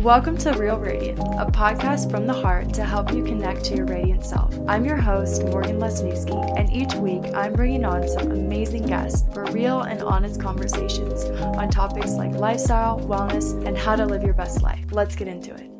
Welcome to Real Radiant, a podcast from the heart to help you connect to your radiant self. I'm your host, Morgan Lesniewski, and each week I'm bringing on some amazing guests for real and honest conversations on topics like lifestyle, wellness, and how to live your best life. Let's get into it.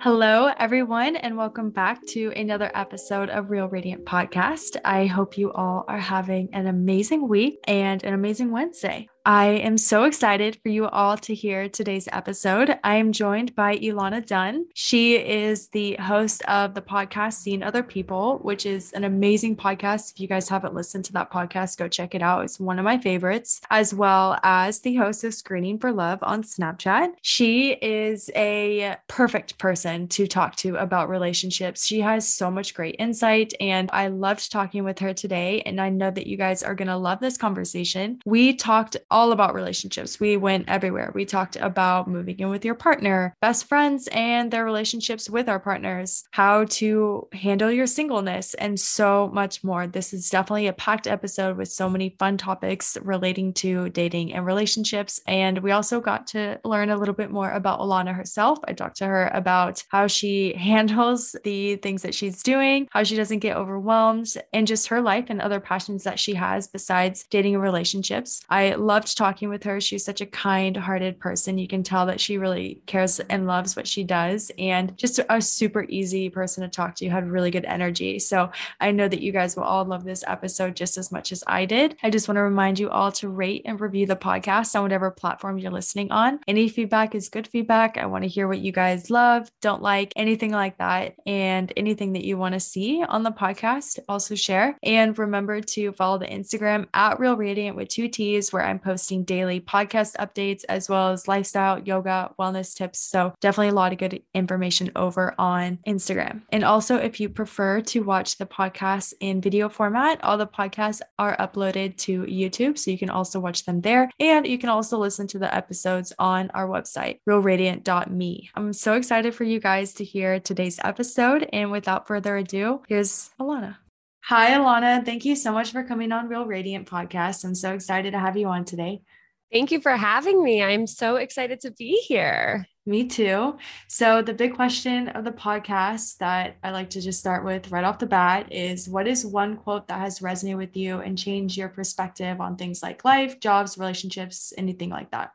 Hello, everyone, and welcome back to another episode of Real Radiant Podcast. I hope you all are having an amazing week and an amazing Wednesday. I am so excited for you all to hear today's episode. I am joined by Ilana Dunn. She is the host of the podcast Seeing Other People, which is an amazing podcast. If you guys haven't listened to that podcast, go check it out. It's one of my favorites, as well as the host of Screening for Love on Snapchat. She is a perfect person to talk to about relationships. She has so much great insight, and I loved talking with her today. And I know that you guys are going to love this conversation. We talked all about relationships. We went everywhere. We talked about moving in with your partner, best friends and their relationships with our partners, how to handle your singleness, and so much more. This is definitely a packed episode with so many fun topics relating to dating and relationships. And we also got to learn a little bit more about Ilana herself. I talked to her about how she handles the things that she's doing, how she doesn't get overwhelmed, and just her life and other passions that she has besides dating and relationships. I love loved talking with her. She's such a kind hearted person. You can tell that she really cares and loves what she does and just a super easy person to talk to. You had really good energy. So I know that you guys will all love this episode just as much as I did. I just want to remind you all to rate and review the podcast on whatever platform you're listening on. Any feedback is good feedback. I want to hear what you guys love, don't like, anything like that. And anything that you want to see on the podcast, also share. And remember to follow the Instagram at Real Radiant with two T's, where I'm posting posting daily podcast updates as well as lifestyle, yoga, wellness tips. So, definitely a lot of good information over on Instagram. And also, if you prefer to watch the podcast in video format, all the podcasts are uploaded to YouTube. So, you can also watch them there. And you can also listen to the episodes on our website, realradiant.me. I'm so excited for you guys to hear today's episode. And without further ado, here's Ilana. Hi, Ilana. Thank you so much for coming on Real Radiant podcast. I'm so excited to have you on today. Thank you for having me. I'm so excited to be here. Me too. So, the big question of the podcast that I like to just start with right off the bat is what is one quote that has resonated with you and changed your perspective on things like life, jobs, relationships, anything like that?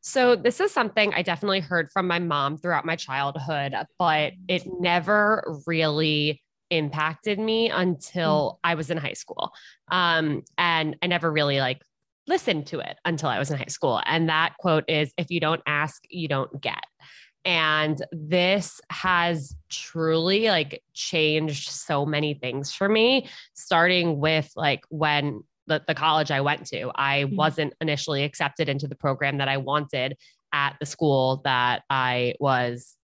So, this is something I definitely heard from my mom throughout my childhood, but it never really impacted me until mm. I was in high school. Um, and I never really like listened to it until I was in high school. And that quote is if you don't ask, you don't get. And this has truly like changed so many things for me, starting with like when the, the college I went to, I mm. wasn't initially accepted into the program that I wanted at the school that I was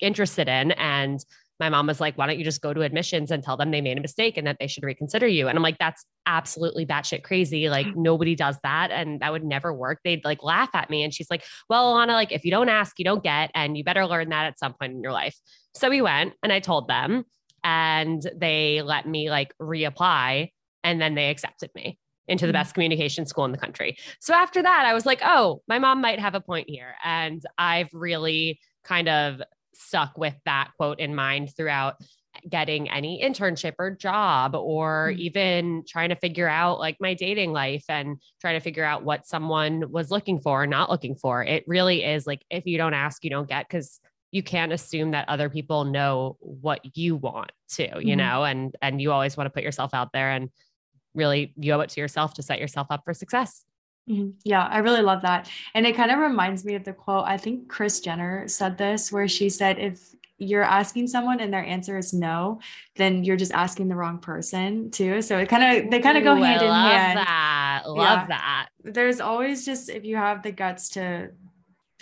interested in. And my mom was like, why don't you just go to admissions and tell them they made a mistake and that they should reconsider you? And I'm like, that's absolutely batshit crazy. Like nobody does that. And that would never work. They'd like laugh at me. And she's like, well, Ilana, like if you don't ask, you don't get, and you better learn that at some point in your life. So we went and I told them and they let me like reapply and then they accepted me into the mm. best communication school in the country. So after that, I was like, oh, my mom might have a point here. And I've really kind of stuck with that quote in mind throughout getting any internship or job or mm-hmm. even trying to figure out like my dating life and trying to figure out what someone was looking for or not looking for. It really is like if you don't ask, you don't get because you can't assume that other people know what you want to, mm-hmm. you know, and and you always want to put yourself out there and really you owe it to yourself to set yourself up for success. Mm-hmm. Yeah, I really love that. And it kind of reminds me of the quote, I think Kris Jenner said this, where she said, if you're asking someone and their answer is no, then you're just asking the wrong person too. So it kind of, they kind of go Ooh, hand I in hand. Love that. Love yeah. that. There's always just, if you have the guts to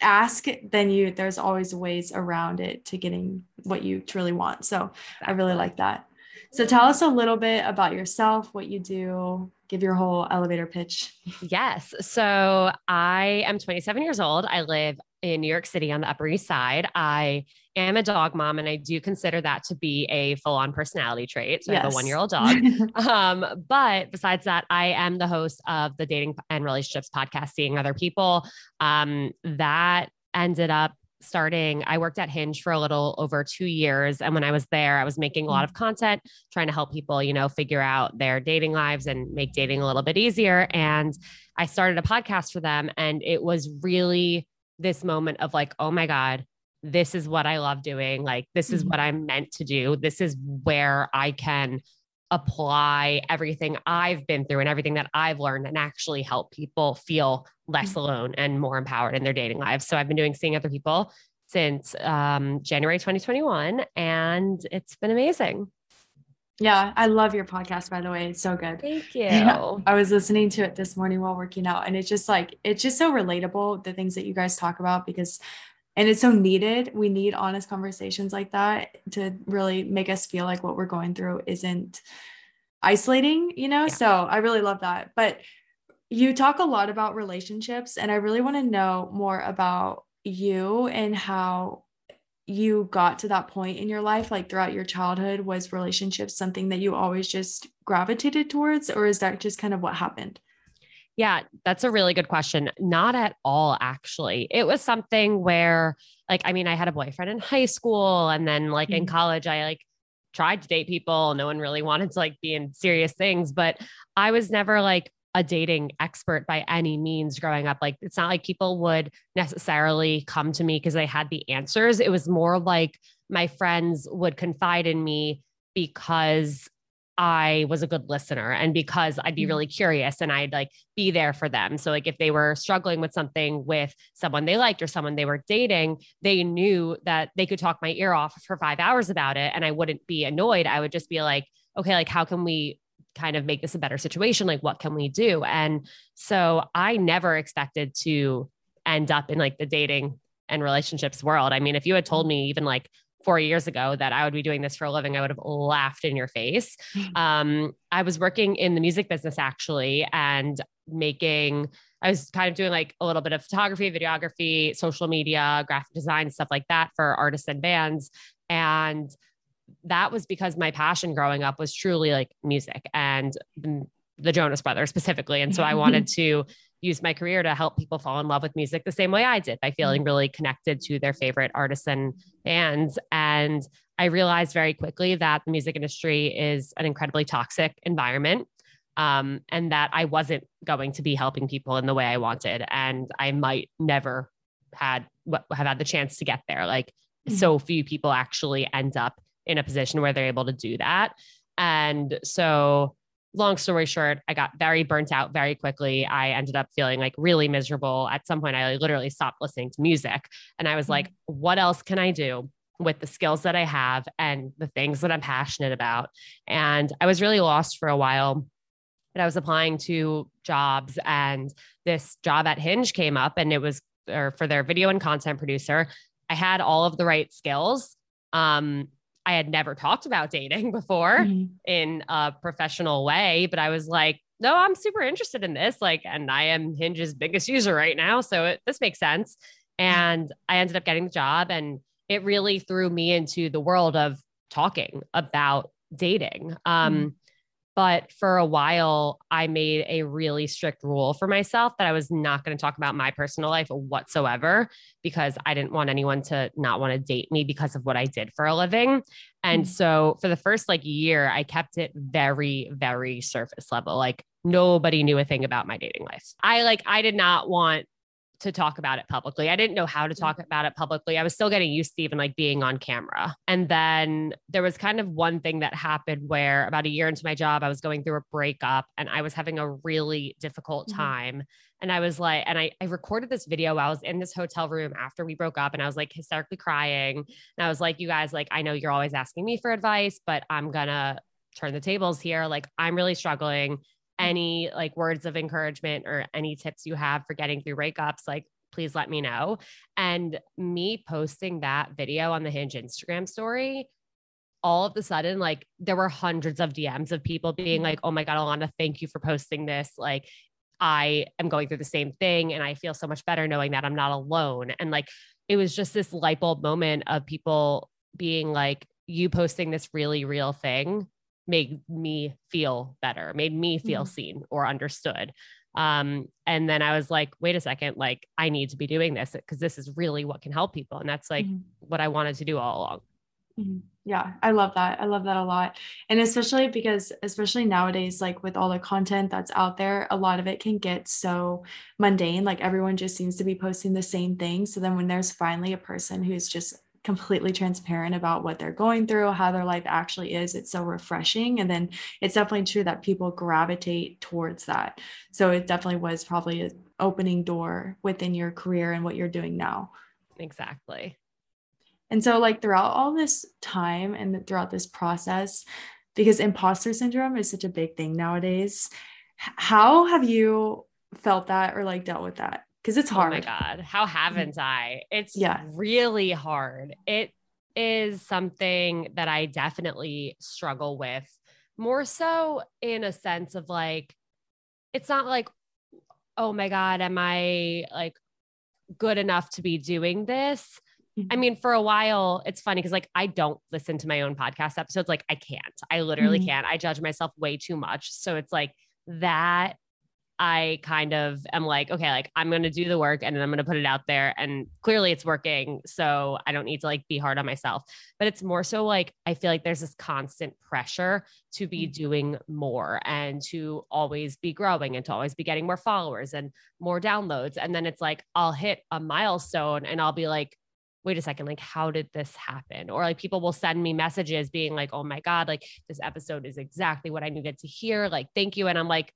ask, then you, there's always ways around it to getting what you truly want. So I really like that. So tell us a little bit about yourself, what you do, give your whole elevator pitch. Yes. So I am 27 years old. I live in New York City on the Upper East Side. I am a dog mom, and I do consider that to be a full on personality trait. So yes. I have a one year old dog. um, but besides that, I am the host of the dating and relationships podcast, Seeing Other People. Um, that ended up starting i worked at hinge for a little over two years and when i was there i was making a lot of mm. content trying to help people you know figure out their dating lives and make dating a little bit easier and i started a podcast for them and it was really this moment of like oh my god this is what i love doing like this is mm-hmm. what i'm meant to do this is where i can apply everything I've been through and everything that I've learned and actually help people feel less mm-hmm. alone and more empowered in their dating lives. So I've been doing seeing other people since um, January 2021, and it's been amazing. Yeah, I love your podcast, by the way. It's so good. Thank you. Yeah, I was listening to it this morning while working out, and it's just like, it's just so relatable, the things that you guys talk about, because, and it's so needed. We need honest conversations like that to really make us feel like what we're going through isn't isolating, you know? Yeah. So I really love that. But you talk a lot about relationships, and I really want to know more about you and how you got to that point in your life like throughout your childhood was relationships something that you always just gravitated towards or is that just kind of what happened yeah that's a really good question not at all actually it was something where like i mean i had a boyfriend in high school and then like mm-hmm. in college i like tried to date people no one really wanted to like be in serious things but i was never like a dating expert by any means growing up. Like, it's not like people would necessarily come to me because they had the answers. It was more like my friends would confide in me because I was a good listener and because I'd be mm-hmm. really curious and I'd like be there for them. So, like, if they were struggling with something with someone they liked or someone they were dating, they knew that they could talk my ear off for five hours about it and I wouldn't be annoyed. I would just be like, okay, like, how can we kind of make this a better situation like what can we do and so i never expected to end up in like the dating and relationships world i mean if you had told me even like four years ago that I would be doing this for a living, I would have laughed in your face. Um, I was working in the music business actually and making, I was kind of doing like a little bit of photography, videography, social media, graphic design, stuff like that for artists and bands. And that was because my passion growing up was truly like music and the Jonas Brothers specifically. And so I wanted to use my career to help people fall in love with music the same way I did by feeling really connected to their favorite artists and bands. And I realized very quickly that the music industry is an incredibly toxic environment. Um, and that I wasn't going to be helping people in the way I wanted. And I might never had have had the chance to get there. Like mm-hmm. so few people actually end up in a position where they're able to do that. And so, long story short, I got very burnt out very quickly. I ended up feeling like really miserable. At some point, I literally stopped listening to music. And I was mm-hmm. like, what else can I do? With the skills that I have and the things that I'm passionate about. And I was really lost for a while. but I was applying to jobs, and this job at Hinge came up, and it was or for their video and content producer. I had all of the right skills. Um, I had never talked about dating before mm-hmm. in a professional way, but I was like, no, I'm super interested in this. Like, and I am Hinge's biggest user right now. So it, this makes sense. And I ended up getting the job, and it really threw me into the world of talking about dating. Um, mm-hmm. But for a while, I made a really strict rule for myself that I was not going to talk about my personal life whatsoever because I didn't want anyone to not want to date me because of what I did for a living. And mm-hmm. so for the first like year, I kept it very, very surface level. Like nobody knew a thing about my dating life. I like, I did not want to talk about it publicly. I didn't know how to talk about it publicly. I was still getting used to even like being on camera. And then there was kind of one thing that happened where about a year into my job, I was going through a breakup and I was having a really difficult mm-hmm. time. Mm-hmm. And I was like, and I, I recorded this video. I was in this hotel room after we broke up and I was like hysterically crying. And I was like, you guys, like, I know you're always asking me for advice, but I'm gonna turn the tables here. Like, I'm really struggling Mm-hmm. any like words of encouragement or any tips you have for getting through breakups, like please let me know. And me posting that video on the Hinge Instagram story, all of a sudden, like there were hundreds of DMs of people being mm-hmm. like, oh my God, Ilana, thank you for posting this. Like, I am going through the same thing and I feel so much better knowing that I'm not alone. And like, it was just this light bulb moment of people being like, you posting this really real thing made me feel better, made me feel mm-hmm. seen or understood. Um, and then I was like, wait a second, like I need to be doing this because this is really what can help people. And that's like mm-hmm. what I wanted to do all along. Mm-hmm. Yeah, I love that. I love that a lot. And especially because, especially nowadays, like with all the content that's out there, a lot of it can get so mundane. Like everyone just seems to be posting the same thing. So then when there's finally a person who's just completely transparent about what they're going through, how their life actually is. It's so refreshing. And then it's definitely true that people gravitate towards that. So it definitely was probably an opening door within your career and what you're doing now. Exactly. And so, like, throughout all this time and throughout this process, because imposter syndrome is such a big thing nowadays, how have you felt that or like dealt with that? Because it's hard. Oh my God. How haven't I? It's yeah. really hard. It is something that I definitely struggle with more so in a sense of like, it's not like, oh my God, am I like good enough to be doing this? I mm-hmm. mean, for a while, it's funny because like I don't listen to my own podcast episodes. Like I can't. I literally mm-hmm. can't. I judge myself way too much. So it's like that I kind of am like, okay, like I'm going to do the work and then I'm going to put it out there. And clearly it's working. So I don't need to like be hard on myself. But it's more so like, I feel like there's this constant pressure to be mm. doing more and to always be growing and to always be getting more followers and more downloads. And then it's like, I'll hit a milestone and I'll be like, wait a second, like, how did this happen? Or like people will send me messages being like, oh my God, like this episode is exactly what I needed to hear. Like, thank you. And I'm like,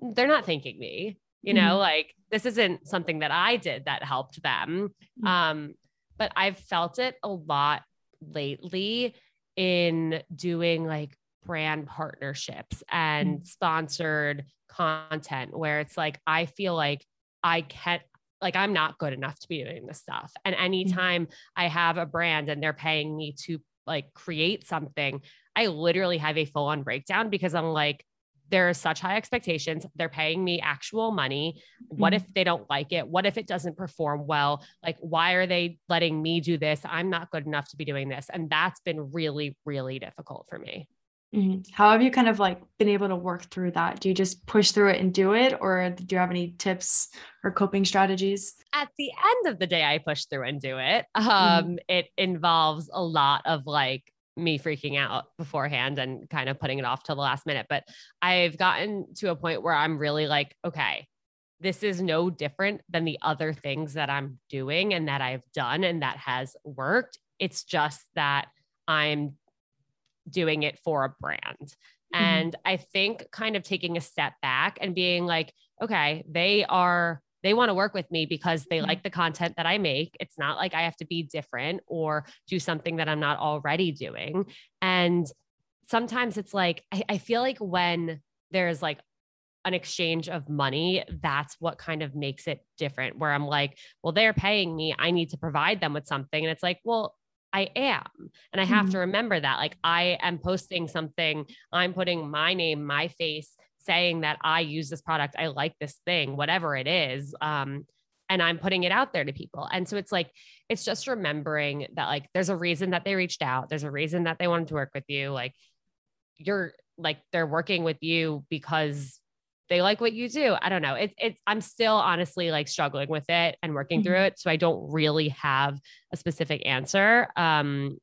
they're not thanking me you know mm-hmm. like this isn't something that i did that helped them mm-hmm. um but i've felt it a lot lately in doing like brand partnerships and mm-hmm. sponsored content where it's like i feel like i can't like i'm not good enough to be doing this stuff and mm-hmm. anytime i have a brand and they're paying me to like create something i literally have a full on breakdown because i'm like there are such high expectations. They're paying me actual money. What mm-hmm. if they don't like it? What if it doesn't perform well? Like, why are they letting me do this? I'm not good enough to be doing this. And that's been really, really difficult for me. Mm-hmm. How have you kind of like been able to work through that? Do you just push through it and do it? Or do you have any tips or coping strategies? At the end of the day, I push through and do it. Mm-hmm. Um, mm-hmm. It involves a lot of like me freaking out beforehand and kind of putting it off till the last minute. But I've gotten to a point where I'm really like, okay, this is no different than the other things that I'm doing and that I've done and that has worked. It's just that I'm doing it for a brand. Mm-hmm. And I think kind of taking a step back and being like, okay, they are they want to work with me because they mm-hmm. like the content that I make. It's not like I have to be different or do something that I'm not already doing. And sometimes it's like, I, I feel like when there's like an exchange of money, that's what kind of makes it different. Where I'm like, well, they're paying me. I need to provide them with something. And it's like, well, I am. And I have mm-hmm. to remember that. Like, I am posting something, I'm putting my name, my face saying that I use this product, I like this thing, whatever it is. Um, and I'm putting it out there to people. And so it's like, it's just remembering that like there's a reason that they reached out. There's a reason that they wanted to work with you. Like you're like they're working with you because they like what you do. I don't know. It's it's I'm still honestly like struggling with it and working mm-hmm. through it. So I don't really have a specific answer. Um,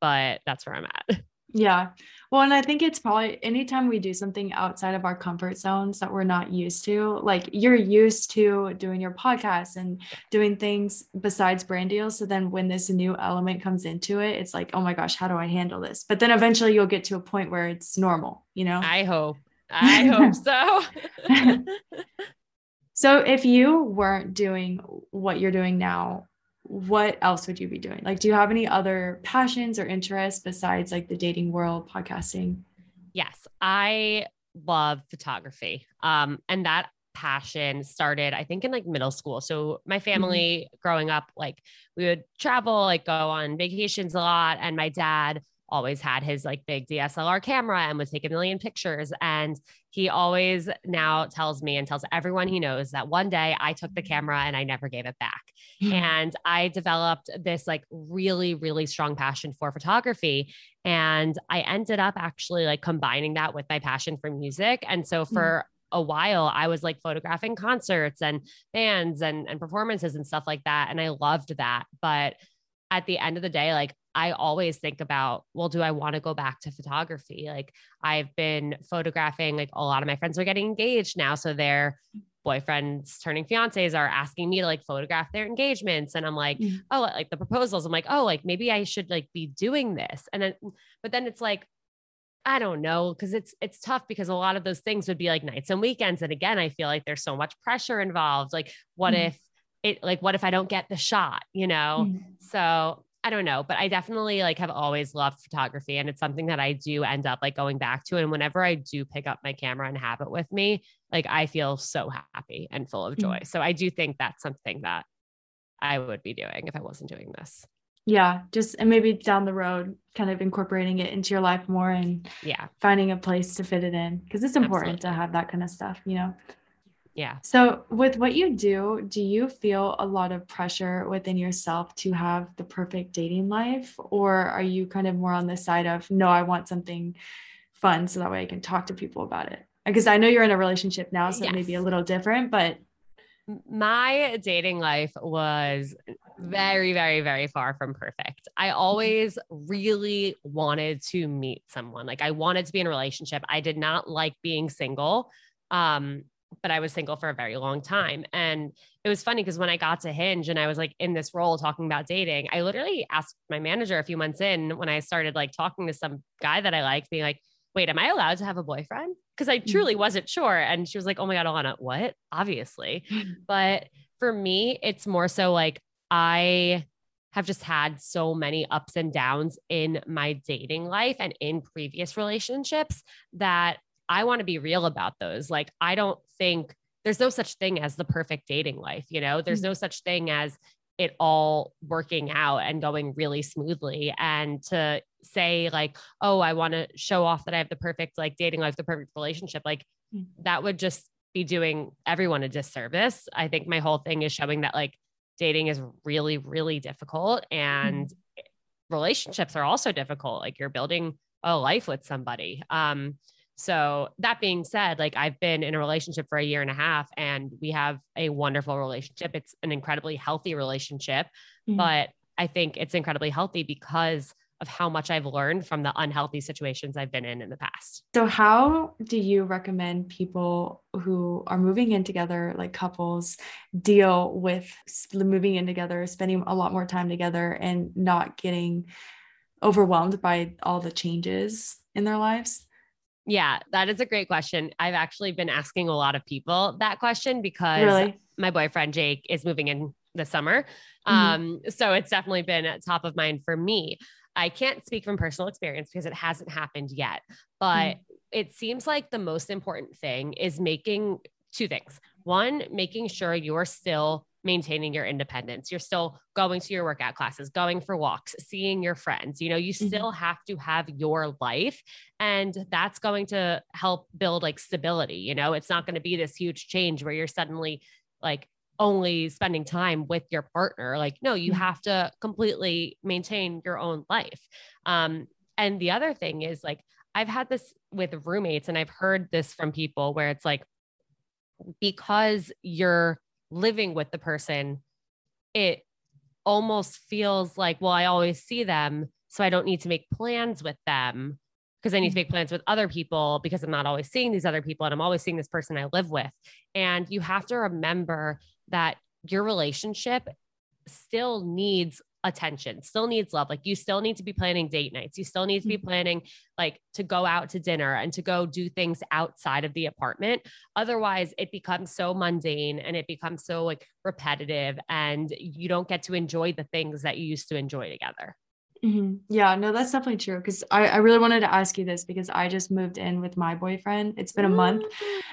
but that's where I'm at. Yeah. Well, and I think it's probably anytime we do something outside of our comfort zones that we're not used to, like you're used to doing your podcast and doing things besides brand deals. So then when this new element comes into it, it's like, oh my gosh, how do I handle this? But then eventually you'll get to a point where it's normal, you know? I hope. I hope so. so if you weren't doing what you're doing now, what else would you be doing? Like, do you have any other passions or interests besides like the dating world, podcasting? Yes, I love photography. Um, and that passion started, I think, in like middle school. So my mm-hmm. family mm-hmm. growing up, like we would travel, like go on vacations a lot. And my dad always had his like big DSLR camera and would take a million pictures. And he always now tells me and tells everyone he knows that one day I took the camera and I never gave it back. Mm-hmm. And I developed this like really, really strong passion for photography. And I ended up actually like combining that with my passion for music. And so for mm-hmm a while I was like photographing concerts and bands and, and performances and stuff like that. And I loved that. But at the end of the day, like I always think about, well, do I want to go back to photography? Like I've been photographing, like a lot of my friends are getting engaged now. So their boyfriends turning fiancés are asking me to like photograph their engagements. And I'm like, mm-hmm. oh, like the proposals. I'm like, oh, like maybe I should like be doing this. And then, but then it's like, I don't know because it's it's tough because a lot of those things would be like nights and weekends and again I feel like there's so much pressure involved like what mm-hmm. if it like what if I don't get the shot you know mm-hmm. so I don't know but I definitely like have always loved photography and it's something that I do end up like going back to and whenever I do pick up my camera and have it with me like I feel so happy and full of joy mm-hmm. so I do think that's something that I would be doing if I wasn't doing this yeah just and maybe down the road kind of incorporating it into your life more and yeah finding a place to fit it in because it's important Absolutely. to have that kind of stuff you know yeah so with what you do do you feel a lot of pressure within yourself to have the perfect dating life or are you kind of more on the side of no i want something fun so that way i can talk to people about it because i know you're in a relationship now so yes. it may be a little different but my dating life was very, very, very far from perfect. I mm-hmm. always really wanted to meet someone. Like I wanted to be in a relationship. I did not like being single. Um, but I was single for a very long time. And it was funny because when I got to Hinge and I was like in this role talking about dating, I literally asked my manager a few months in when I started like talking to some guy that I liked, being like, wait, am I allowed to have a boyfriend? Because I truly mm-hmm. wasn't sure. And she was like, oh my God, Ilana, what? Obviously. but for me, it's more so like I have just had so many ups and downs in my dating life and in previous relationships that I want to be real about those. Like, I don't think there's no such thing as the perfect dating life. You know, there's mm-hmm. no such thing as it all working out and going really smoothly and to say like oh i want to show off that i have the perfect like dating life the perfect relationship like mm. that would just be doing everyone a disservice i think my whole thing is showing that like dating is really really difficult and mm relationships are also difficult like you're building a life with somebody um so that being said, like I've been in a relationship for a year and a half and we have a wonderful relationship. It's an incredibly healthy relationship, mm-hmm. but I think it's incredibly healthy because of how much I've learned from the unhealthy situations I've been in in the past. So, how do you recommend people who are moving in together, like couples, deal with moving in together, spending a lot more time together, and not getting overwhelmed by all the changes in their lives? Yeah, that is a great question. I've actually been asking a lot of people that question because really? my boyfriend Jake is moving in the summer. Mm-hmm. Um, so it's definitely been at top of mind for me. I can't speak from personal experience because it hasn't happened yet, but mm-hmm. it seems like the most important thing is making two things. One, making sure you're still maintaining your independence. You're still going to your workout classes, going for walks, seeing your friends. You know, you mm-hmm. still have to have your life. And that's going to help build like stability. You know, it's not going to be this huge change where you're suddenly like only spending time with your partner. Like, no, you mm-hmm. have to completely maintain your own life. Um, and the other thing is like, I've had this with roommates and I've heard this from people where it's like, because you're living with the person, it almost feels like, well, I always see them. So I don't need to make plans with them because I need to make plans with other people because I'm not always seeing these other people and I'm always seeing this person I live with. And you have to remember that your relationship still needs attention, still needs love. Like you still need to be planning date nights. You still need to be mm-hmm. planning like to go out to dinner and to go do things outside of the apartment. Otherwise, it becomes so mundane and it becomes so like repetitive and you don't get to enjoy the things that you used to enjoy together. Mm-hmm. Yeah, no, that's definitely true. Because I, I really wanted to ask you this because I just moved in with my boyfriend. It's been a month,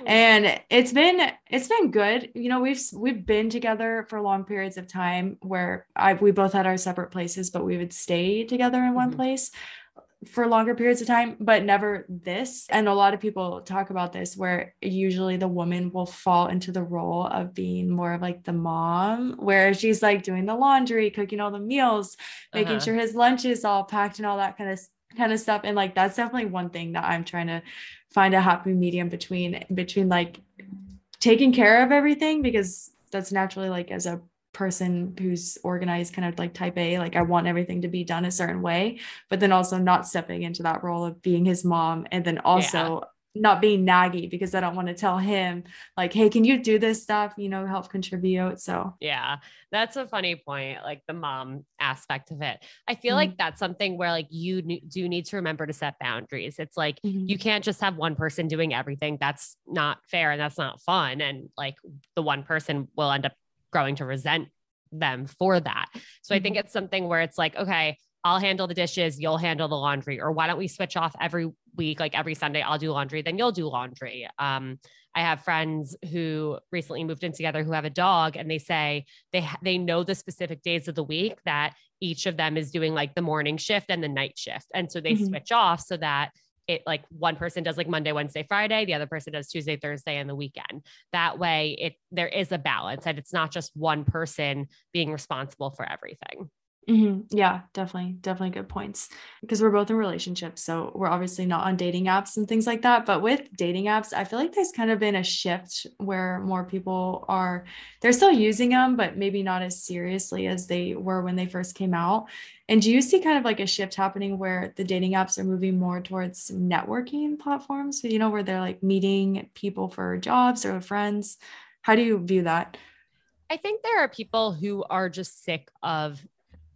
and it's been it's been good. You know, we've we've been together for long periods of time where I we both had our separate places, but we would stay together in one mm-hmm. place. For longer periods of time, but never this. And a lot of people talk about this where usually the woman will fall into the role of being more of like the mom, where she's like doing the laundry, cooking all the meals, making uh-huh. sure his lunch is all packed and all that kind of kind of stuff. And like that's definitely one thing that I'm trying to find a happy medium between between like taking care of everything because that's naturally like as a person who's organized kind of like type A, like I want everything to be done a certain way, but then also not stepping into that role of being his mom and then also yeah. not being naggy because I don't want to tell him like, hey, can you do this stuff, you know, help contribute. So yeah, that's a funny point, like the mom aspect of it. I feel mm-hmm. like that's something where like you do need to remember to set boundaries. It's like mm-hmm. you can't just have one person doing everything. That's not fair and that's not fun. And like the one person will end up growing to resent them for that. So I think mm-hmm. it's something where it's like, okay, I'll handle the dishes, you'll handle the laundry, or why don't we switch off every week? Like every Sunday, I'll do laundry, then you'll do laundry. Um, I have friends who recently moved in together who have a dog, and they say they they know the specific days of the week that each of them is doing like the morning shift and the night shift, and so they mm-hmm. switch off so that it like one person does like Monday, Wednesday, Friday, the other person does Tuesday, Thursday, and the weekend. That way it there is a balance and it's not just one person being responsible for everything. Mm-hmm. Yeah, definitely. Definitely good points. Because we're both in relationships. So we're obviously not on dating apps and things like that. But with dating apps, I feel like there's kind of been a shift where more people are, they're still using them, but maybe not as seriously as they were when they first came out. And do you see kind of like a shift happening where the dating apps are moving more towards networking platforms? So, you know, where they're like meeting people for jobs or friends? How do you view that? I think there are people who are just sick of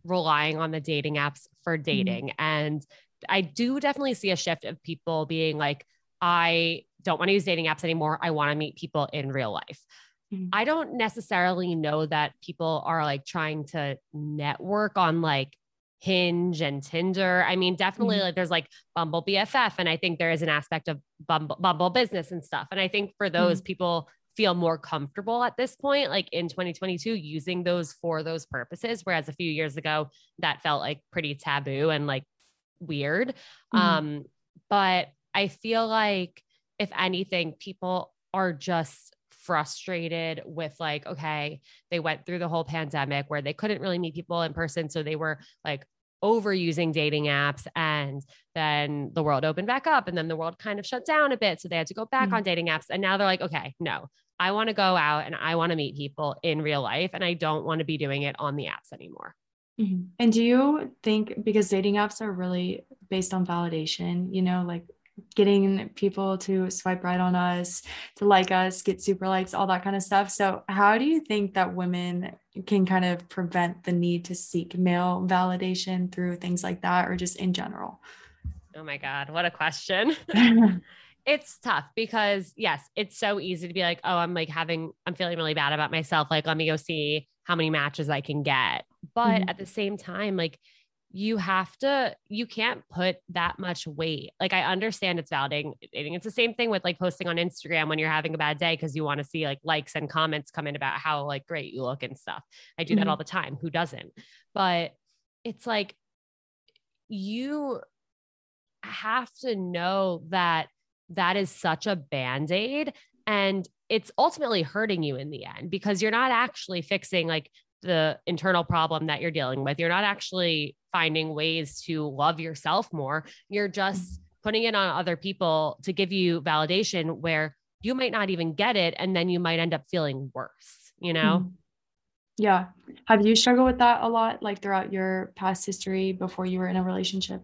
relying on the dating apps for mm-hmm. dating. Mm-hmm. And I do definitely see a shift of people being like, I don't want to use dating apps anymore. I want to meet people in real life. Mm-hmm. I don't necessarily know that people are like trying to network on like Hinge and Tinder. I mean, definitely mm-hmm. like there's like Bumble BFF. And I think there is an aspect of Bumble, Bumble business and stuff. And I think for those mm-hmm. people feel more comfortable at this point, like in 2022, using those for those purposes. Whereas a few years ago, that felt like pretty taboo and like weird. Mm-hmm. Um, but I feel like if anything, people are just frustrated with like, okay, they went through the whole pandemic where they couldn't really meet people in person. So they were like overusing dating apps and then the world opened back up and then the world kind of shut down a bit so they had to go back mm-hmm. on dating apps and now they're like okay no I want to go out and I want to meet people in real life and I don't want to be doing it on the apps anymore. Mm-hmm. And do you think because dating apps are really based on validation, you know, like getting people to swipe right on us, to like us, get super likes, all that kind of stuff. So, how do you think that women can kind of prevent the need to seek male validation through things like that or just in general? Oh my God, what a question. it's tough because yes, it's so easy to be like, oh, I'm like having, I'm feeling really bad about myself. Like, let me go see how many matches I can get. But mm-hmm. at the same time, like, you have to, you can't put that much weight. Like, I understand it's validating. It's the same thing with like posting on Instagram when you're having a bad day because you want to see like likes and comments come in about how like great you look and stuff. I do mm-hmm. that all the time. Who doesn't? But it's like, you have to know that that is such a band aid. And it's ultimately hurting you in the end because you're not actually fixing like the internal problem that you're dealing with. You're not actually finding ways to love yourself more. You're just putting it on other people to give you validation where you might not even get it. And then you might end up feeling worse, you know? Mm-hmm. Yeah. Have you struggled with that a lot, like throughout your past history before you were in a relationship?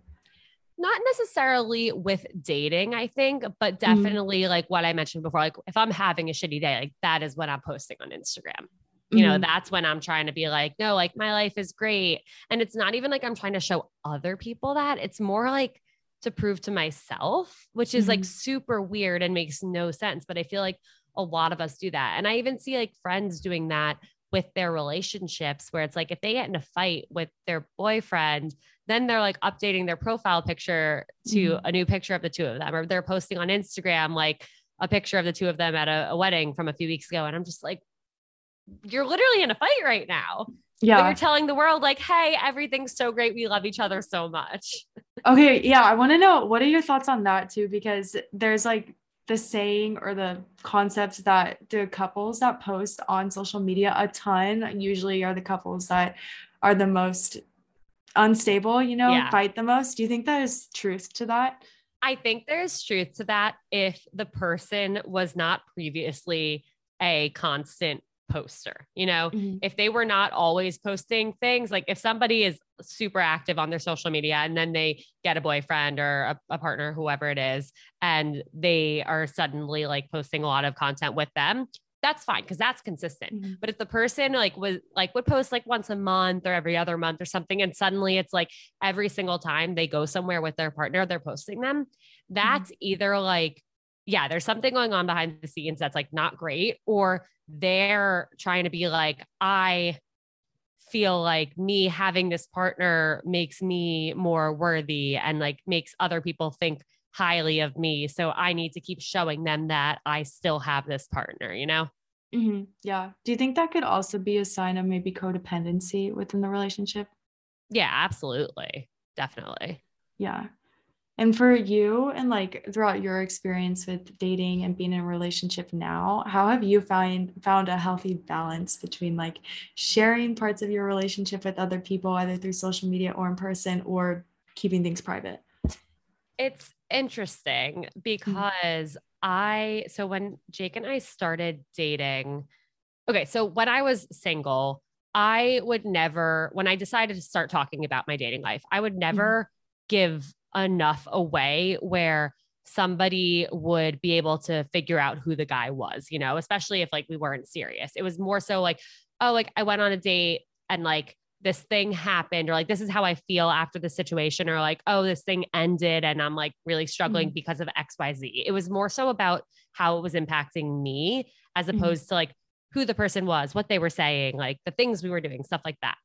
Not necessarily with dating, I think, but mm-hmm. definitely mm-hmm. like what I mentioned before. Like if I'm having a shitty day, like that is when I'm posting on Instagram. You know, mm-hmm. that's when I'm trying to be like, no, like my life is great. And it's not even like I'm trying to show other people that. It's more like to prove to myself, which is mm-hmm. like super weird and makes no sense. But I feel like a lot of us do that. And I even see like friends doing that with their relationships where it's like if they get in a fight with their boyfriend then they're like updating their profile picture to mm-hmm. a new picture of the two of them or they're posting on instagram like a picture of the two of them at a, a wedding from a few weeks ago and i'm just like you're literally in a fight right now. Yeah. but you're telling the world like hey everything's so great. We love each other so much. Okay, yeah, I want to know what are your thoughts on that too? Because there's like the saying or the concept that the couples that post on social media a ton usually are the couples that are the most unstable, you know, yeah. fight the most. Do you think there's truth to that? I think there's truth to that if the person was not previously a constant poster. You know, mm-hmm. if they were not always posting things, like if somebody is super active on their social media and then they get a boyfriend or a, a, partner, whoever it is, and they are suddenly like posting a lot of content with them. That's fine because that's consistent. Mm-hmm. But if the person like was like would post like once a month or every other month or something, and suddenly it's like every single time they go somewhere with their partner, they're posting them, mm-hmm. that's mm-hmm. either like yeah, there's something going on behind the scenes that's like not great, or they're trying to be like, I feel like me having this partner makes me more worthy and like makes other people think highly of me. So I need to keep showing them that I still have this partner, you know? Mm-hmm. Yeah. Do you think that could also be a sign of maybe codependency within the relationship? Yeah, absolutely. Definitely. Yeah. And for you and like throughout your experience with dating and being in a relationship now, how have you find found a healthy balance between like sharing parts of your relationship with other people either through social media or in person or keeping things private? It's interesting mm-hmm. because I so when Jake and I started dating, okay, so when I was single, I would never when I decided to start talking about my dating life, I would mm-hmm. never mm-hmm. give enough away where somebody would be able to figure out who the guy was, you know, especially if like we weren't serious. It was more so like, oh, like I went on a date and like this thing happened, or like this is how I feel after the situation, or like, oh, this thing ended and I'm like really struggling mm-hmm. because of XYZ. It was more so about how it was impacting me as mm-hmm. opposed mm-hmm. to like who the person was, what they were saying, like the things we were doing, stuff like that.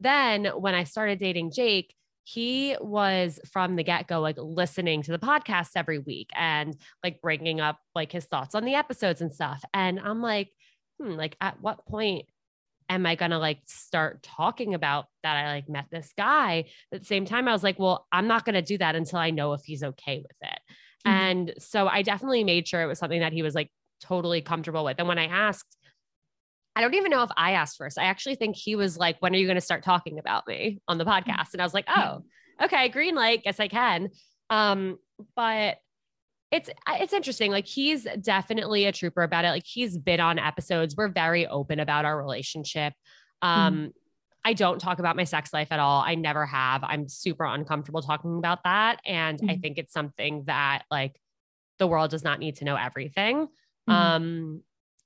Then when I started dating Jake, he was from the get go, like listening to the podcast every week and like bringing up like his thoughts on the episodes and stuff. And I'm like, hmm, like at what point am I going to like start talking about that I like met this guy? At the same time, I was like, well, I'm not going to do that until I know if he's okay with it. Mm-hmm. And so I definitely made sure it was something that he was like totally comfortable with. And when I asked, I don't even know if I asked first. I actually think he was like, when are you going to start talking about me on the mm-hmm. podcast? And I was like, oh, okay, green light, guess I can. Um, but it's it's interesting. Like he's definitely a trooper about it. Like he's been on episodes. We're very open about our relationship. Um, mm I don't talk about my sex life at all. I never have. I'm super uncomfortable talking about that. And mm I think it's something that like the world does not need to know everything. mm Um,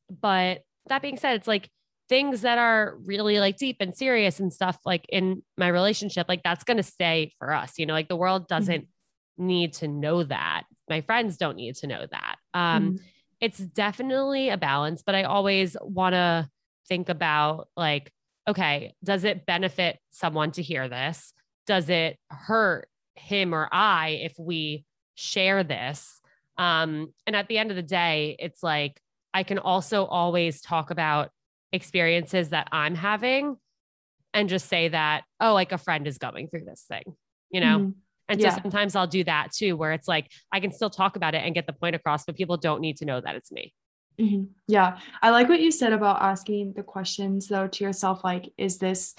but that being said, it's like things that are really like deep and serious and stuff like in my relationship, like that's going to stay for us. You know, like the world mm-hmm. doesn't mm-hmm. Need to know that. My friends don't need to know that. Um, mm-hmm. It's definitely a balance, but I always want to think about like, okay, does it benefit someone to hear this? Does it hurt him or I if we share this? Um, and at the end of the day, it's like, I can also always talk about experiences that I'm having and just say that, oh, like a friend is going through this thing, you know? Mm-hmm. And so yeah. sometimes I'll do that too, where it's like I can still talk about it and get the point across, but people don't need to know that it's me. Mm-hmm. Yeah. I like what you said about asking the questions though to yourself like, is this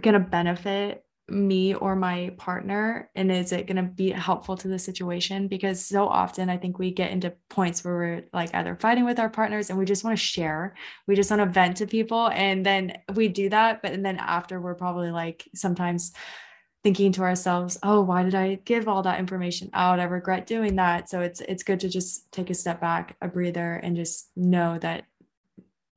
going to benefit me or my partner and is it going to be helpful to the situation because so often i think we get into points where we're like either fighting with our partners and we just want to share we just want to vent to people and then we do that but and then after we're probably like sometimes thinking to ourselves oh why did i give all that information out i regret doing that so it's it's good to just take a step back a breather and just know that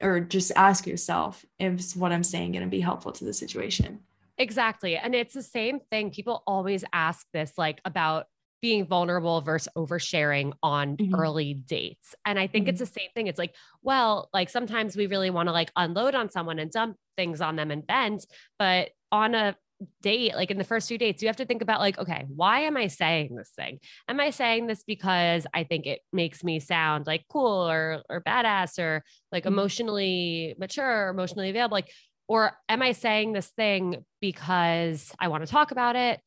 or just ask yourself is what i'm saying going to be helpful to the situation Exactly. And it's the same thing. People always ask this like about being vulnerable versus oversharing on mm-hmm. early dates. And I think mm-hmm. it's the same thing. It's like, well, like sometimes we really want to like unload on someone and dump things on them and bend, but on a date, like in the first few dates, you have to think about like, okay, why am I saying this thing? Am I saying this because I think it makes me sound like cool or or badass or like mm-hmm. emotionally mature, or emotionally available? Like or am I saying this thing because I want to talk about it?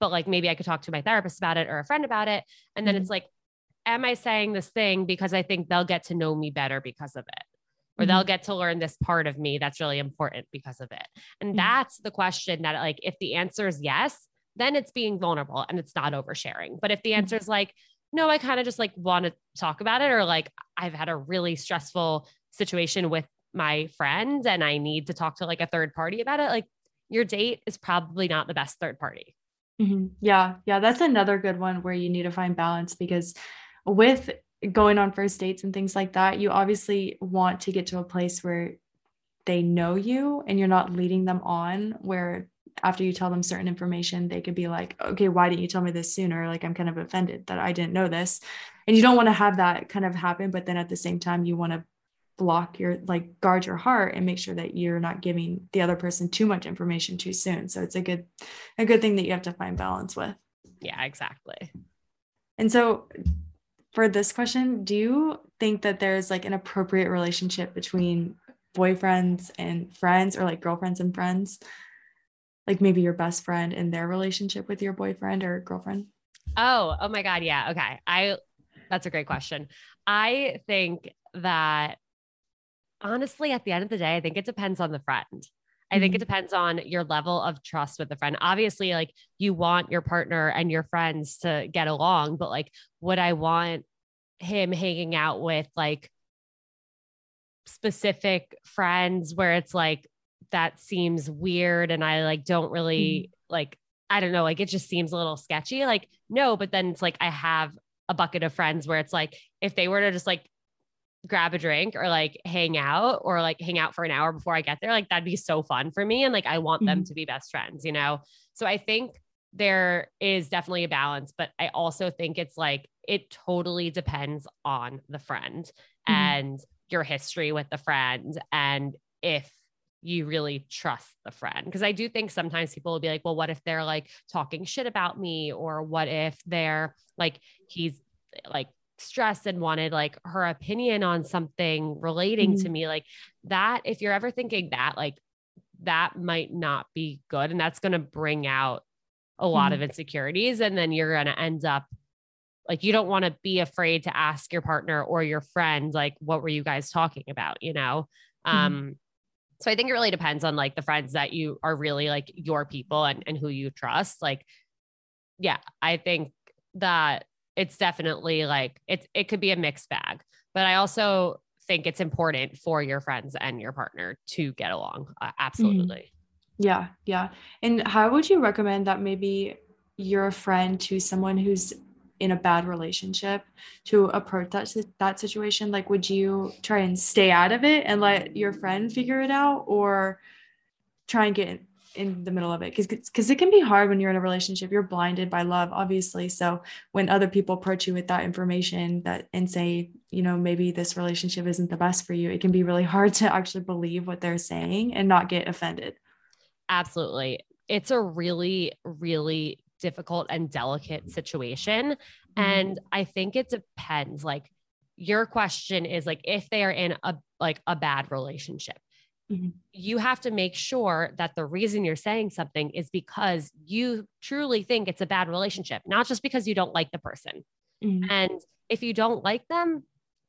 but like maybe I could talk to my therapist about it or a friend about it. And then mm-hmm. it's like, am I saying this thing because I think they'll get to know me better because of it? Or mm-hmm. they'll get to learn this part of me that's really important because of it. And mm-hmm. that's the question that, like, if the answer is yes, then it's being vulnerable and it's not oversharing. But if the mm-hmm. answer is like, no, I kind of just like want to talk about it, or like I've had a really stressful situation with my friend and I need to talk to like a third party about it, like your date is probably not the best third party. Mm-hmm. Yeah. Yeah. That's another good one where you need to find balance because with going on first dates and things like that, you obviously want to get to a place where they know you and you're not leading them on where after you tell them certain information they could be like okay why didn't you tell me this sooner? Like i'm kind of offended that i didn't know this. And you don't want to have that kind of happen but then at the same time you want to block your like guard your heart and make sure that you're not giving the other person too much information too soon. So it's a good a good thing that you have to find balance with. Yeah exactly. And so for this question do you think that there's like an appropriate relationship between boyfriends and friends or like girlfriends and friends? Like maybe your best friend and their relationship with your boyfriend or girlfriend? Oh oh my god yeah okay. I that's a great question. I think that honestly, at the end of the day, I think it depends on the friend. I think it mm-hmm. depends on your level of trust with the friend. Obviously, like you want your partner and your friends to get along, but like, would I want him hanging out with like specific friends where it's like that seems weird and I like don't really mm-hmm. like, I don't know, like it just seems a little sketchy. Like, no, but then it's like I have a bucket of friends where it's like if they were to just like grab a drink or like hang out or like hang out for an hour before I get there, like that'd be so fun for me. And like I want mm-hmm. them to be best friends, you know? So I think there is definitely a balance, but I also think it's like it totally depends on the friend mm-hmm. and your history with the friend and if you really trust the friend. Because I do think sometimes people will be like, well, what if they're like talking shit about me? Or what if they're like, he's like stressed and wanted like her opinion on something relating mm-hmm. to me like that if you're ever thinking that like that might not be good and that's going to bring out a lot mm-hmm. of insecurities and then you're going to end up like you don't want to be afraid to ask your partner or your friend like what were you guys talking about you know mm-hmm. um so i think it really depends on like the friends that you are really like your people and, and who you trust like yeah i think that it's definitely like it's it could be a mixed bag. But I also think it's important for your friends and your partner to get along. Uh, absolutely. Mm-hmm. Yeah, yeah. And how would you recommend that maybe you're a friend to someone who's in a bad relationship to approach that that situation? Like, would you try and stay out of it and let your friend figure it out, or try and get in the middle of it because because it can be hard when you're in a relationship. You're blinded by love obviously. So when other people approach you with that information that and say you know maybe this relationship isn't the best for you it can be really hard to actually believe what they're saying and not get offended. Absolutely. It's a really really difficult and delicate situation. Mm-hmm. and i think it depends. Like your question is like if they are in a like a bad relationship Mm-hmm. You have to make sure that the reason you're saying something is because you truly think it's a bad relationship, not just because you don't like the person. Mm-hmm. And if you don't like them,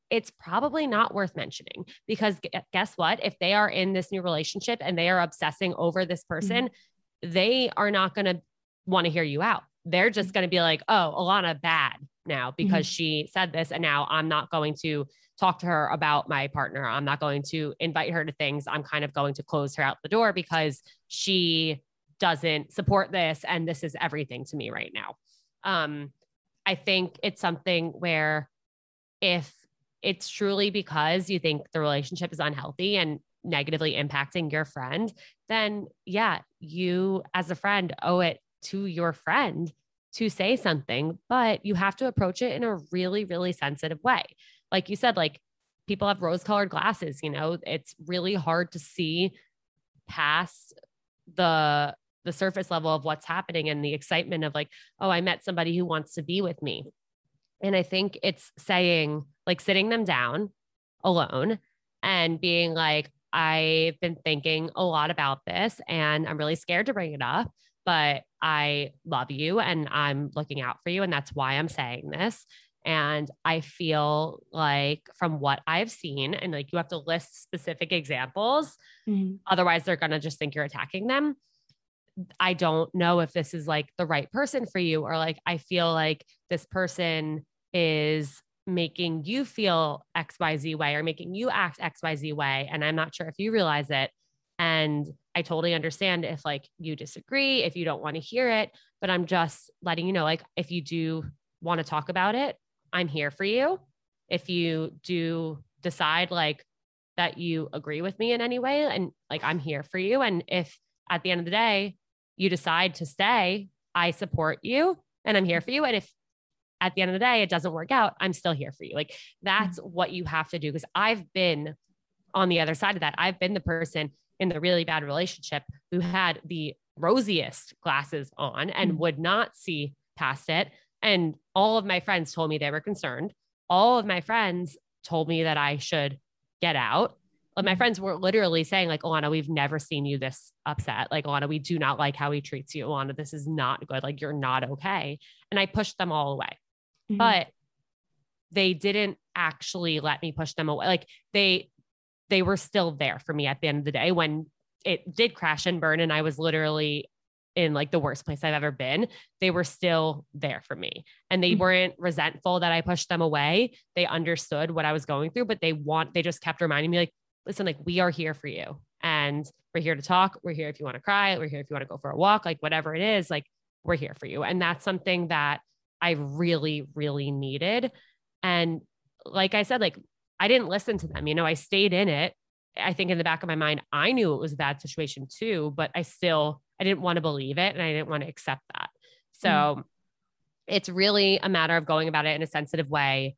it's probably not worth mentioning because guess what? If they are in this new relationship and they are obsessing over this person, mm-hmm. they are not going to want to hear you out. They're just mm-hmm. going to be like, oh, Ilana, bad now because mm-hmm. she said this. And now I'm not going to talk to her about my partner. I'm not going to invite her to things. I'm kind of going to close her out the door because she doesn't support this and this is everything to me right now. Um, I think it's something where if it's truly because you think the relationship is unhealthy and negatively impacting your friend, then yeah, you as a friend owe it to your friend to say something, but you have to approach it in a really, really sensitive way like you said, like people have rose colored glasses, you know, it's really hard to see past the the surface level of what's happening and the excitement of like, oh, I met somebody who wants to be with me. And I think it's saying, like, sitting them down alone and being like, I've been thinking a lot about this and I'm really scared to bring it up, but I love you and I'm looking out for you. And that's why I'm saying this. And I feel like from what I've seen, and like you have to list specific examples, mm-hmm. otherwise they're going to just think you're attacking them. I don't know if this is like the right person for you, or like I feel like this person is making you feel XYZ way or making you act XYZ way. And I'm not sure if you realize it. And I totally understand if like you disagree, if you don't want to hear it, but I'm just letting you know, like, if you do want to talk about it, I'm here for you. If you do decide like that you agree with me in any way, and like I'm here for you. And if at the end of the day, you decide to stay, I support you and I'm here for you. And if at the end of the day it doesn't work out, I'm still here for you. Like that's mm-hmm. what you have to do. Cause I've been on the other side of that. I've been the person in the really bad relationship who had the rosiest glasses on and mm-hmm. would not see past it. And all of my friends told me they were concerned. All of my friends told me that I should get out. But my mm-hmm. friends were literally saying, like, Ilana, we've never seen you this upset. Like, Ilana, we do not like how he treats you. Ilana, this is not good. Like, you're not okay. And I pushed them all away. Mm-hmm. But they didn't actually let me push them away. Like they they were still there for me at the end of the day when it did crash and burn and I was literally in like the worst place I've ever been, they were still there for me. And they mm-hmm. weren't resentful that I pushed them away. They understood what I was going through, but they want, they just kept reminding me, like, listen, like, we are here for you. And we're here to talk. We're here if you want to cry. We're here if you want to go for a walk, like, whatever it is, like, we're here for you. And that's something that I really, really needed. And like I said, like I didn't listen to them. You know, I stayed in it. I think in the back of my mind, I knew it was a bad situation too, but I still I didn't want to believe it and I didn't want to accept that. So mm. it's really a matter of going about it in a sensitive way,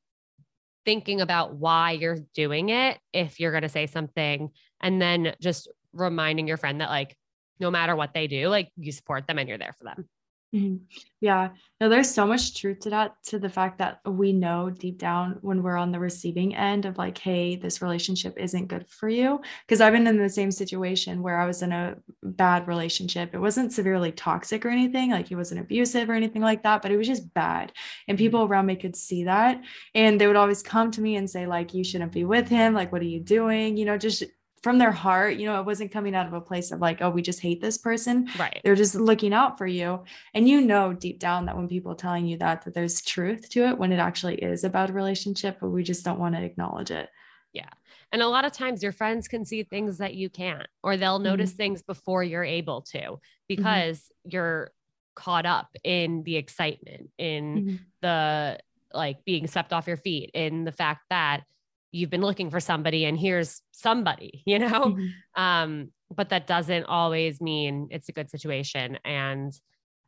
thinking about why you're doing it if you're going to say something, and then just reminding your friend that like no matter what they do, like you support them and you're there for them. Mm-hmm. Yeah. No, there's so much truth to that, to the fact that we know deep down when we're on the receiving end of like, hey, this relationship isn't good for you. Cause I've been in the same situation where I was in a bad relationship. It wasn't severely toxic or anything, like he wasn't abusive or anything like that, but it was just bad. And mm-hmm. people around me could see that. And they would always come to me and say, like, you shouldn't be with him. Like, what are you doing? You know, just from their heart, you know, it wasn't coming out of a place of like, oh, we just hate this person. Right. They're just looking out for you. And you know deep down that when people are telling you that, that there's truth to it when it actually is about a relationship, but we just don't want to acknowledge it. Yeah. And a lot of times your friends can see things that you can't, or they'll notice mm-hmm. things before you're able to mm-hmm. because mm-hmm. you're caught up in the excitement, in mm-hmm. the like being swept off your feet, in the fact that you've been looking for somebody and here's somebody, you know? Mm-hmm. Um, but that doesn't always mean it's a good situation. And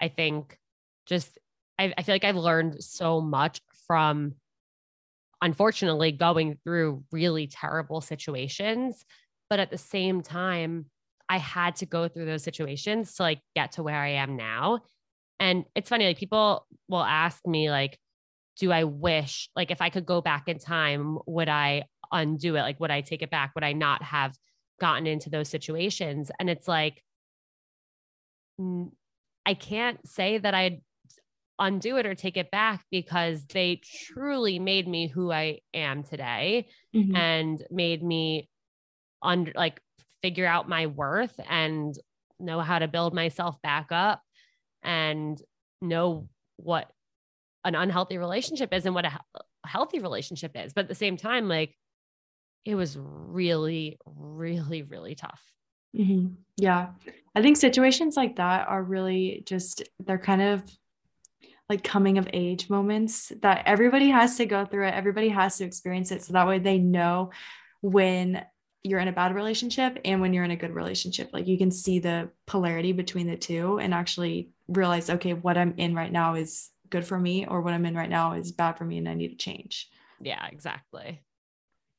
I think just, I, I feel like I've learned so much from unfortunately going through really terrible situations. But at the same time, I had to go through those situations to like get to where I am now. And it's funny, like people will ask me, like, do I wish, like, if I could go back in time, would I undo it? Like, would I take it back? Would I not have gotten into those situations? And it's like, I can't say that I'd undo it or take it back because they truly made me who I am today mm-hmm. and made me under like figure out my worth and know how to build myself back up and know what an unhealthy relationship is and what a, a healthy relationship is. But at the same time, like it was really, really, really tough. Mm-hmm. Yeah. I think situations like that are really just, they're kind of like coming of age moments that everybody has to go through it. Everybody has to experience it. So that way they know when you're in a bad relationship and when you're in a good relationship. Like you can see the polarity between the two and actually realize, okay, what I'm in right now is good for me or what I'm in right now is bad for me and I need to change. Yeah, exactly.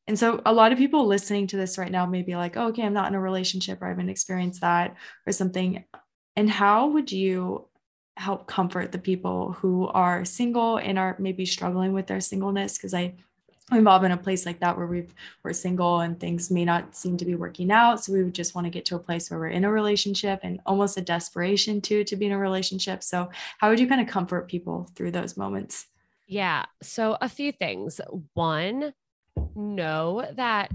And so a lot of people listening to this right now may be like, oh, okay, I'm not in a relationship or I haven't experienced that or something. And how would you help comfort the people who are single and are maybe struggling with their singleness? Because I we've all been in a place like that where we've we're single and things may not seem to be working out so we would just want to get to a place where we're in a relationship and almost a desperation too to be in a relationship so how would you kind of comfort people through those moments yeah so a few things one know that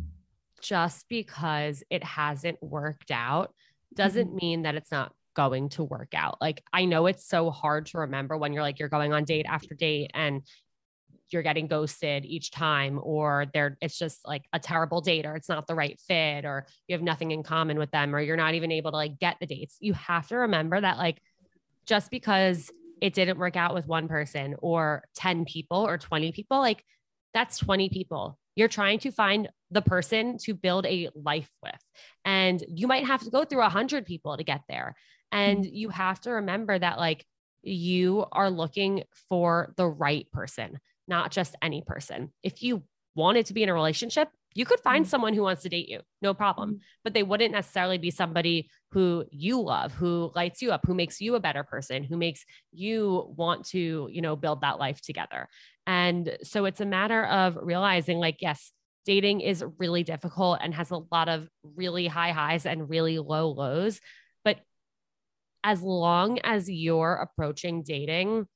just because it hasn't worked out doesn't mm-hmm. mean that it's not going to work out. Like I know it's so hard to remember when you're like you're going on date after date and you're getting ghosted each time or they're it's just like a terrible date or it's not the right fit or you have nothing in common with them or you're not even able to like get the dates. You have to remember that like just because it didn't work out with one person or 10 people or 20 people like that's 20 people. You're trying to find the person to build a life with. And you might have to go through 100 people to get there. And you have to remember that like you are looking for the right person not just any person. If you wanted to be in a relationship, you could find mm-hmm. someone who wants to date you, no problem. Mm-hmm. But they wouldn't necessarily be somebody who you love, who lights you up, who makes you a better person, who makes you want to, you know, build that life together. And so it's a matter of realizing like, yes, dating is really difficult and has a lot of really high highs and really low lows. But as long as you're approaching dating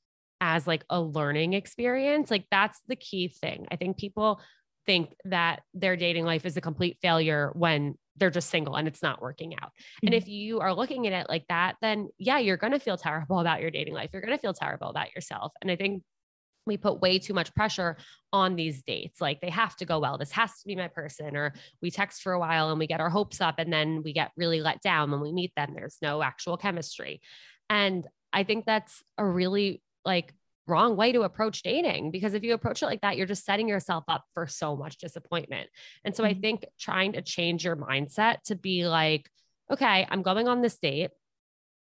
as like a learning experience. Like that's the key thing. I think people think that their dating life is a complete failure when they're just single and it's not working out. Mm-hmm. And if you are looking at it like that, then yeah, you're going to feel terrible about your dating life. You're going to feel terrible about yourself. And I think we put way too much pressure on these dates. Like they have to go well. This has to be my person. Or we text for a while and we get our hopes up and then we get really let down when we meet them. There's no actual chemistry. And I think that's a really like wrong way to approach dating because if you approach it like that you're just setting yourself up for so much disappointment. And so mm-hmm. I think trying to change your mindset to be like okay, I'm going on this date.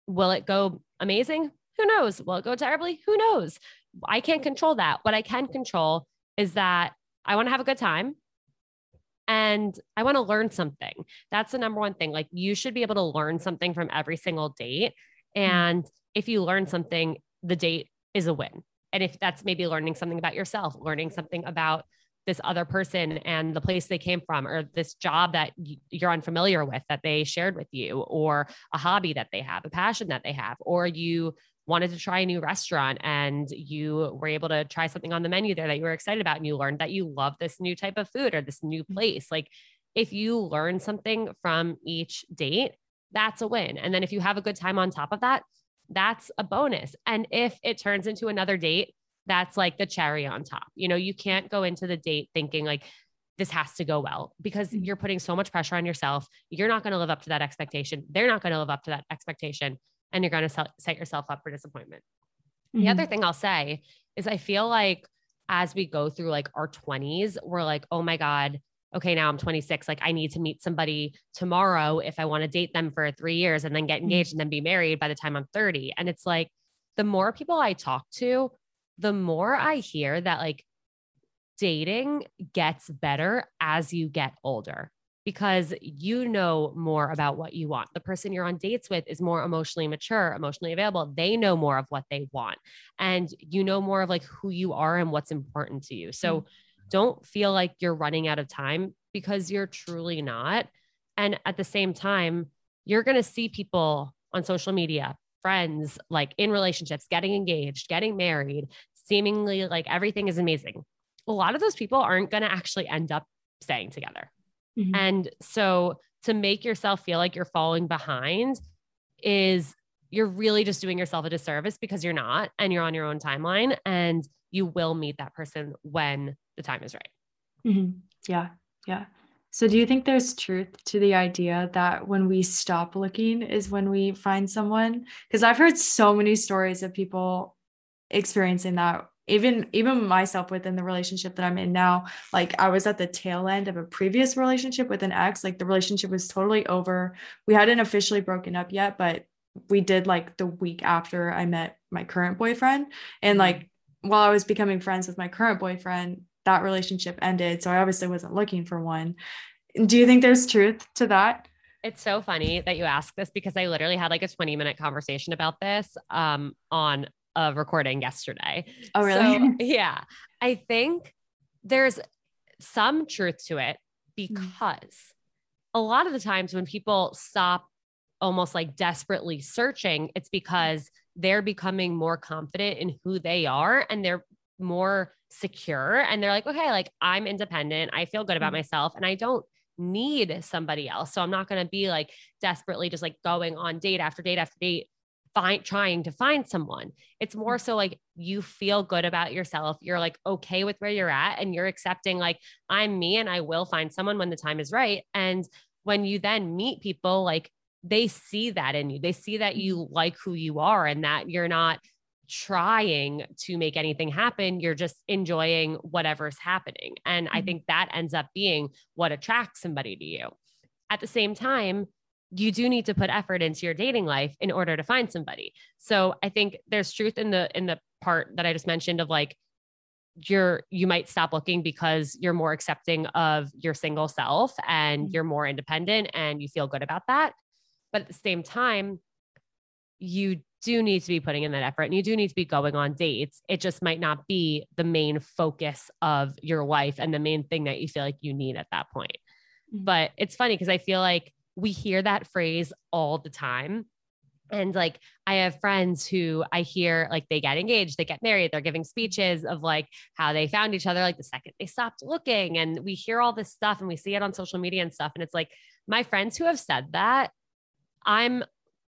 Will it go amazing? Who knows? Will it go terribly? Who knows? I can't control that. What I can control is that I want to have a good time and I want to learn something. That's the number one thing. Like you should be able to learn something from every single date. Mm-hmm. And if you learn something, the date is a win. And if that's maybe learning something about yourself, learning something about this other person and the place they came from, or this job that you're unfamiliar with that they shared with you, or a hobby that they have, a passion that they have, or you wanted to try a new restaurant and you were able to try something on the menu there that you were excited about and you learned that you love this new type of food or this new mm-hmm. place. Like if you learn something from each date, that's a win. And then if you have a good time on top of that, that's a bonus. And if it turns into another date, that's like the cherry on top. You know, you can't go into the date thinking like this has to go well because mm-hmm. you're putting so much pressure on yourself. You're not going to live up to that expectation. They're not going to live up to that expectation. And you're going to set yourself up for disappointment. Mm-hmm. The other thing I'll say is I feel like as we go through like our 20s, we're like, oh my God, okay, now I'm 26. Like I need to meet somebody tomorrow if I want to date them for three years and then get mm-hmm. engaged and then be married by the time I'm 30. And it's like the more people I talk to, the more I hear that like dating gets better as you get older because you know more about what you want. The person you're on dates with is more emotionally mature, emotionally available. They know more of what they want. And you know more of like who you are and what's important to you. So mm-hmm don't feel like you're running out of time because you're truly not. And at the same time, you're going to see people on social media, friends, like in relationships, getting engaged, getting married, seemingly like everything is amazing. A lot of those people aren't going to actually end up staying together. Mm-hmm. And so to make yourself feel like you're falling behind is you're really just doing yourself a disservice because you're not and you're on your own timeline and you will meet that person when the time is right. Mm-hmm. Yeah. Yeah. So, do you think there's truth to the idea that when we stop looking is when we find someone? Because I've heard so many stories of people experiencing that. Even even myself within the relationship that I'm in now, like I was at the tail end of a previous relationship with an ex. Like the relationship was totally over. We hadn't officially broken up yet, but we did like the week after I met my current boyfriend. And like while I was becoming friends with my current boyfriend, that relationship ended. So I obviously wasn't looking for one. Do you think there's truth to that? It's so funny that you ask this because I literally had like a 20 minute conversation about this um, on a recording yesterday. Oh, really? So, yeah. I think there's some truth to it because a lot of the times when people stop almost like desperately searching, it's because they're becoming more confident in who they are and they're more secure and they're like, okay, like I'm independent. I feel good about Mhm. myself and I don't need somebody else. So I'm not going to be like desperately just like going on date after date after date, find trying to find someone. It's more so like you feel good about yourself. You're like okay with where you're at and you're accepting like I'm me and I will find someone when the time is right. And when you then meet people, like they see that in you. They see that you like who you are and that you're not trying to make anything happen. You're just enjoying whatever's happening. And I Mhm. think that ends up being what attracts somebody to you. At the same time, you do need to put effort into your dating life in order to find somebody. So I think there's truth in the in the part that I just mentioned of like you're you might stop looking because you're more accepting of your single self and Mhm. you're more independent and you feel good about that. But at the same time, you do need to be putting in that effort and you do need to be going on dates. It just might not be the main focus of your life and the main thing that you feel like you need at that point. Mhm. But it's funny because I feel like we hear that phrase all the time. And like, I have friends who I hear like they get engaged, they get married, they're giving speeches of like how they found each other like the second they stopped looking. And we hear all this stuff and we see it on social media and stuff. And it's like, my friends who have said that, I'm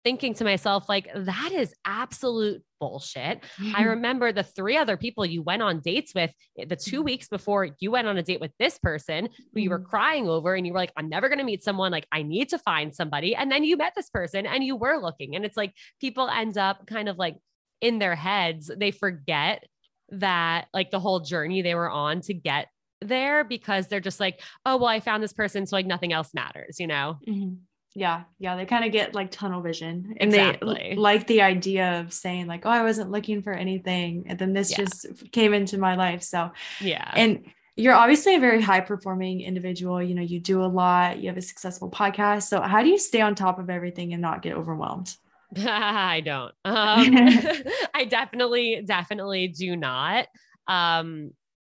thinking to myself, like, that is absolute bullshit. I remember the three other people you went on dates with eh, the two weeks before you went on a date with this person who you were Mhm. crying over and you were like, I'm never going to meet someone. Like, I need to find somebody. And then you met this person and you were looking. And it's like people end up kind of like in their heads, they forget that like the whole journey they were on to get there because they're just like, oh, well, I found this person. So like nothing else matters, you know? Mhm. Yeah, yeah, they kind of get like tunnel vision and Exactly. they like the idea of saying like, "Oh, I wasn't looking for anything," and then this Yeah. just came into my life. So, Yeah. and you're obviously a very high performing individual. You know, you do a lot. You have a successful podcast. So, how do you stay on top of everything and not get overwhelmed? I don't. Um, I definitely, definitely do not. Um,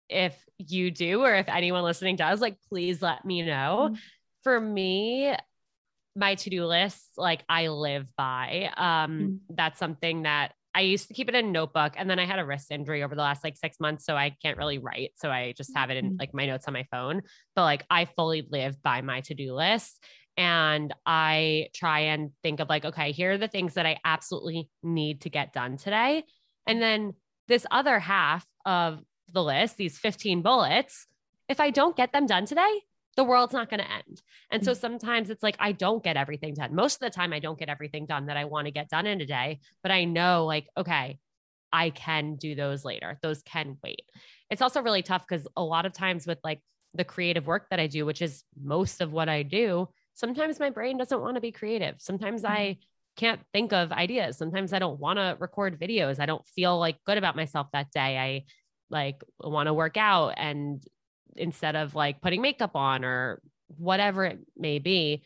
if you do, or if anyone listening does, like, please let me know. Mhm. For me, my to-do list, like I live by. Um, that's something that I used to keep it in a notebook and then I had a wrist injury over the last like six months. So I can't really write. So I just have it in Mhm. like my notes on my phone. But like I fully live by my to-do list. And I try and think of like, okay, here are the things that I absolutely need to get done today. And then this other half of the list, these 15 bullets, if I don't get them done today, the world's not going to end. And so mm. sometimes it's like I don't get everything done. Most of the time, I don't get everything done that I want to get done in a day, but I know like, okay, I can do those later. Those can wait. It's also really tough because a lot of times with like the creative work that I do, which is most of what I do, sometimes my brain doesn't want to be creative. Sometimes I mm-hmm. can't think of ideas. Sometimes I don't want to record videos. I don't feel like good about myself that day. I like want to work out and instead of like putting makeup on or whatever it may be.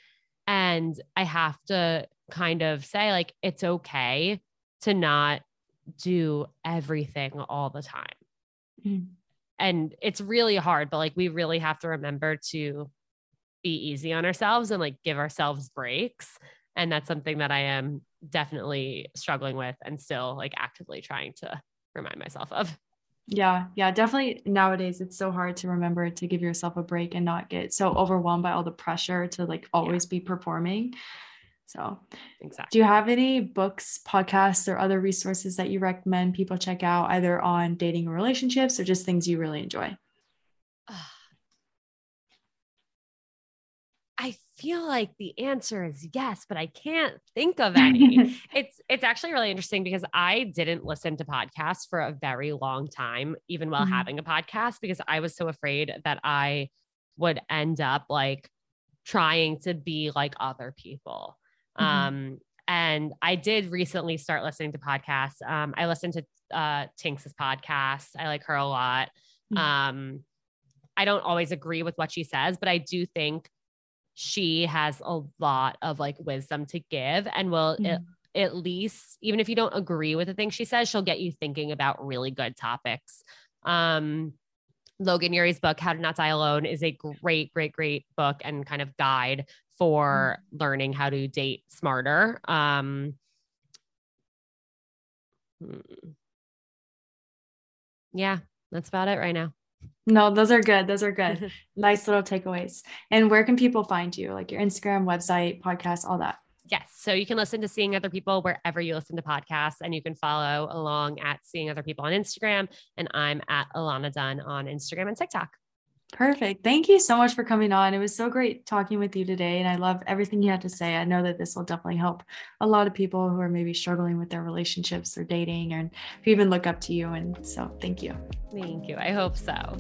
And I have to kind of say, like, it's okay to not do everything all the time. Mhm. And it's really hard, but like, we really have to remember to be easy on ourselves and like give ourselves breaks. And that's something that I am definitely struggling with and still like actively trying to remind myself of. Yeah, yeah, definitely. Nowadays, it's so hard to remember to give yourself a break and not get so overwhelmed by all the pressure to like always be performing. So, Exactly. do you have any books, podcasts, or other resources that you recommend people check out either on dating or relationships or just things you really enjoy? Ah, feel like the answer is yes, but I can't think of any. it's it's actually really interesting because I didn't listen to podcasts for a very long time, even while Mhm. having a podcast, because I was so afraid that I would end up like trying to be like other people. Mhm. Um, and I did recently start listening to podcasts. Um, I listened to uh Tinx's podcast. I like her a lot. Mhm. Um, I don't always agree with what she says, but I do think she has a lot of like wisdom to give and will Mhm. at, at least even if you don't agree with the things she says she'll get you thinking about really good topics um Logan Ury's book, How to Not Die Alone, is a great, great, great book and kind of guide for mm. learning how to date smarter. Um, hmm. yeah, that's about it right now. No, those are good. Those are good. nice little takeaways. And where can people find you? Like your Instagram, website, podcast, all that. Yes. So you can listen to Seeing Other People wherever you listen to podcasts, and you can follow along at Seeing Other People on Instagram. And I'm at Ilana Dunn on Instagram and TikTok. Perfect. Thank you so much for coming on. It was so great talking with you today. And I love everything you had to say. I know that this will definitely help a lot of people who are maybe struggling with their relationships or dating and who even look up to you. And so thank you. Thank you. I hope so.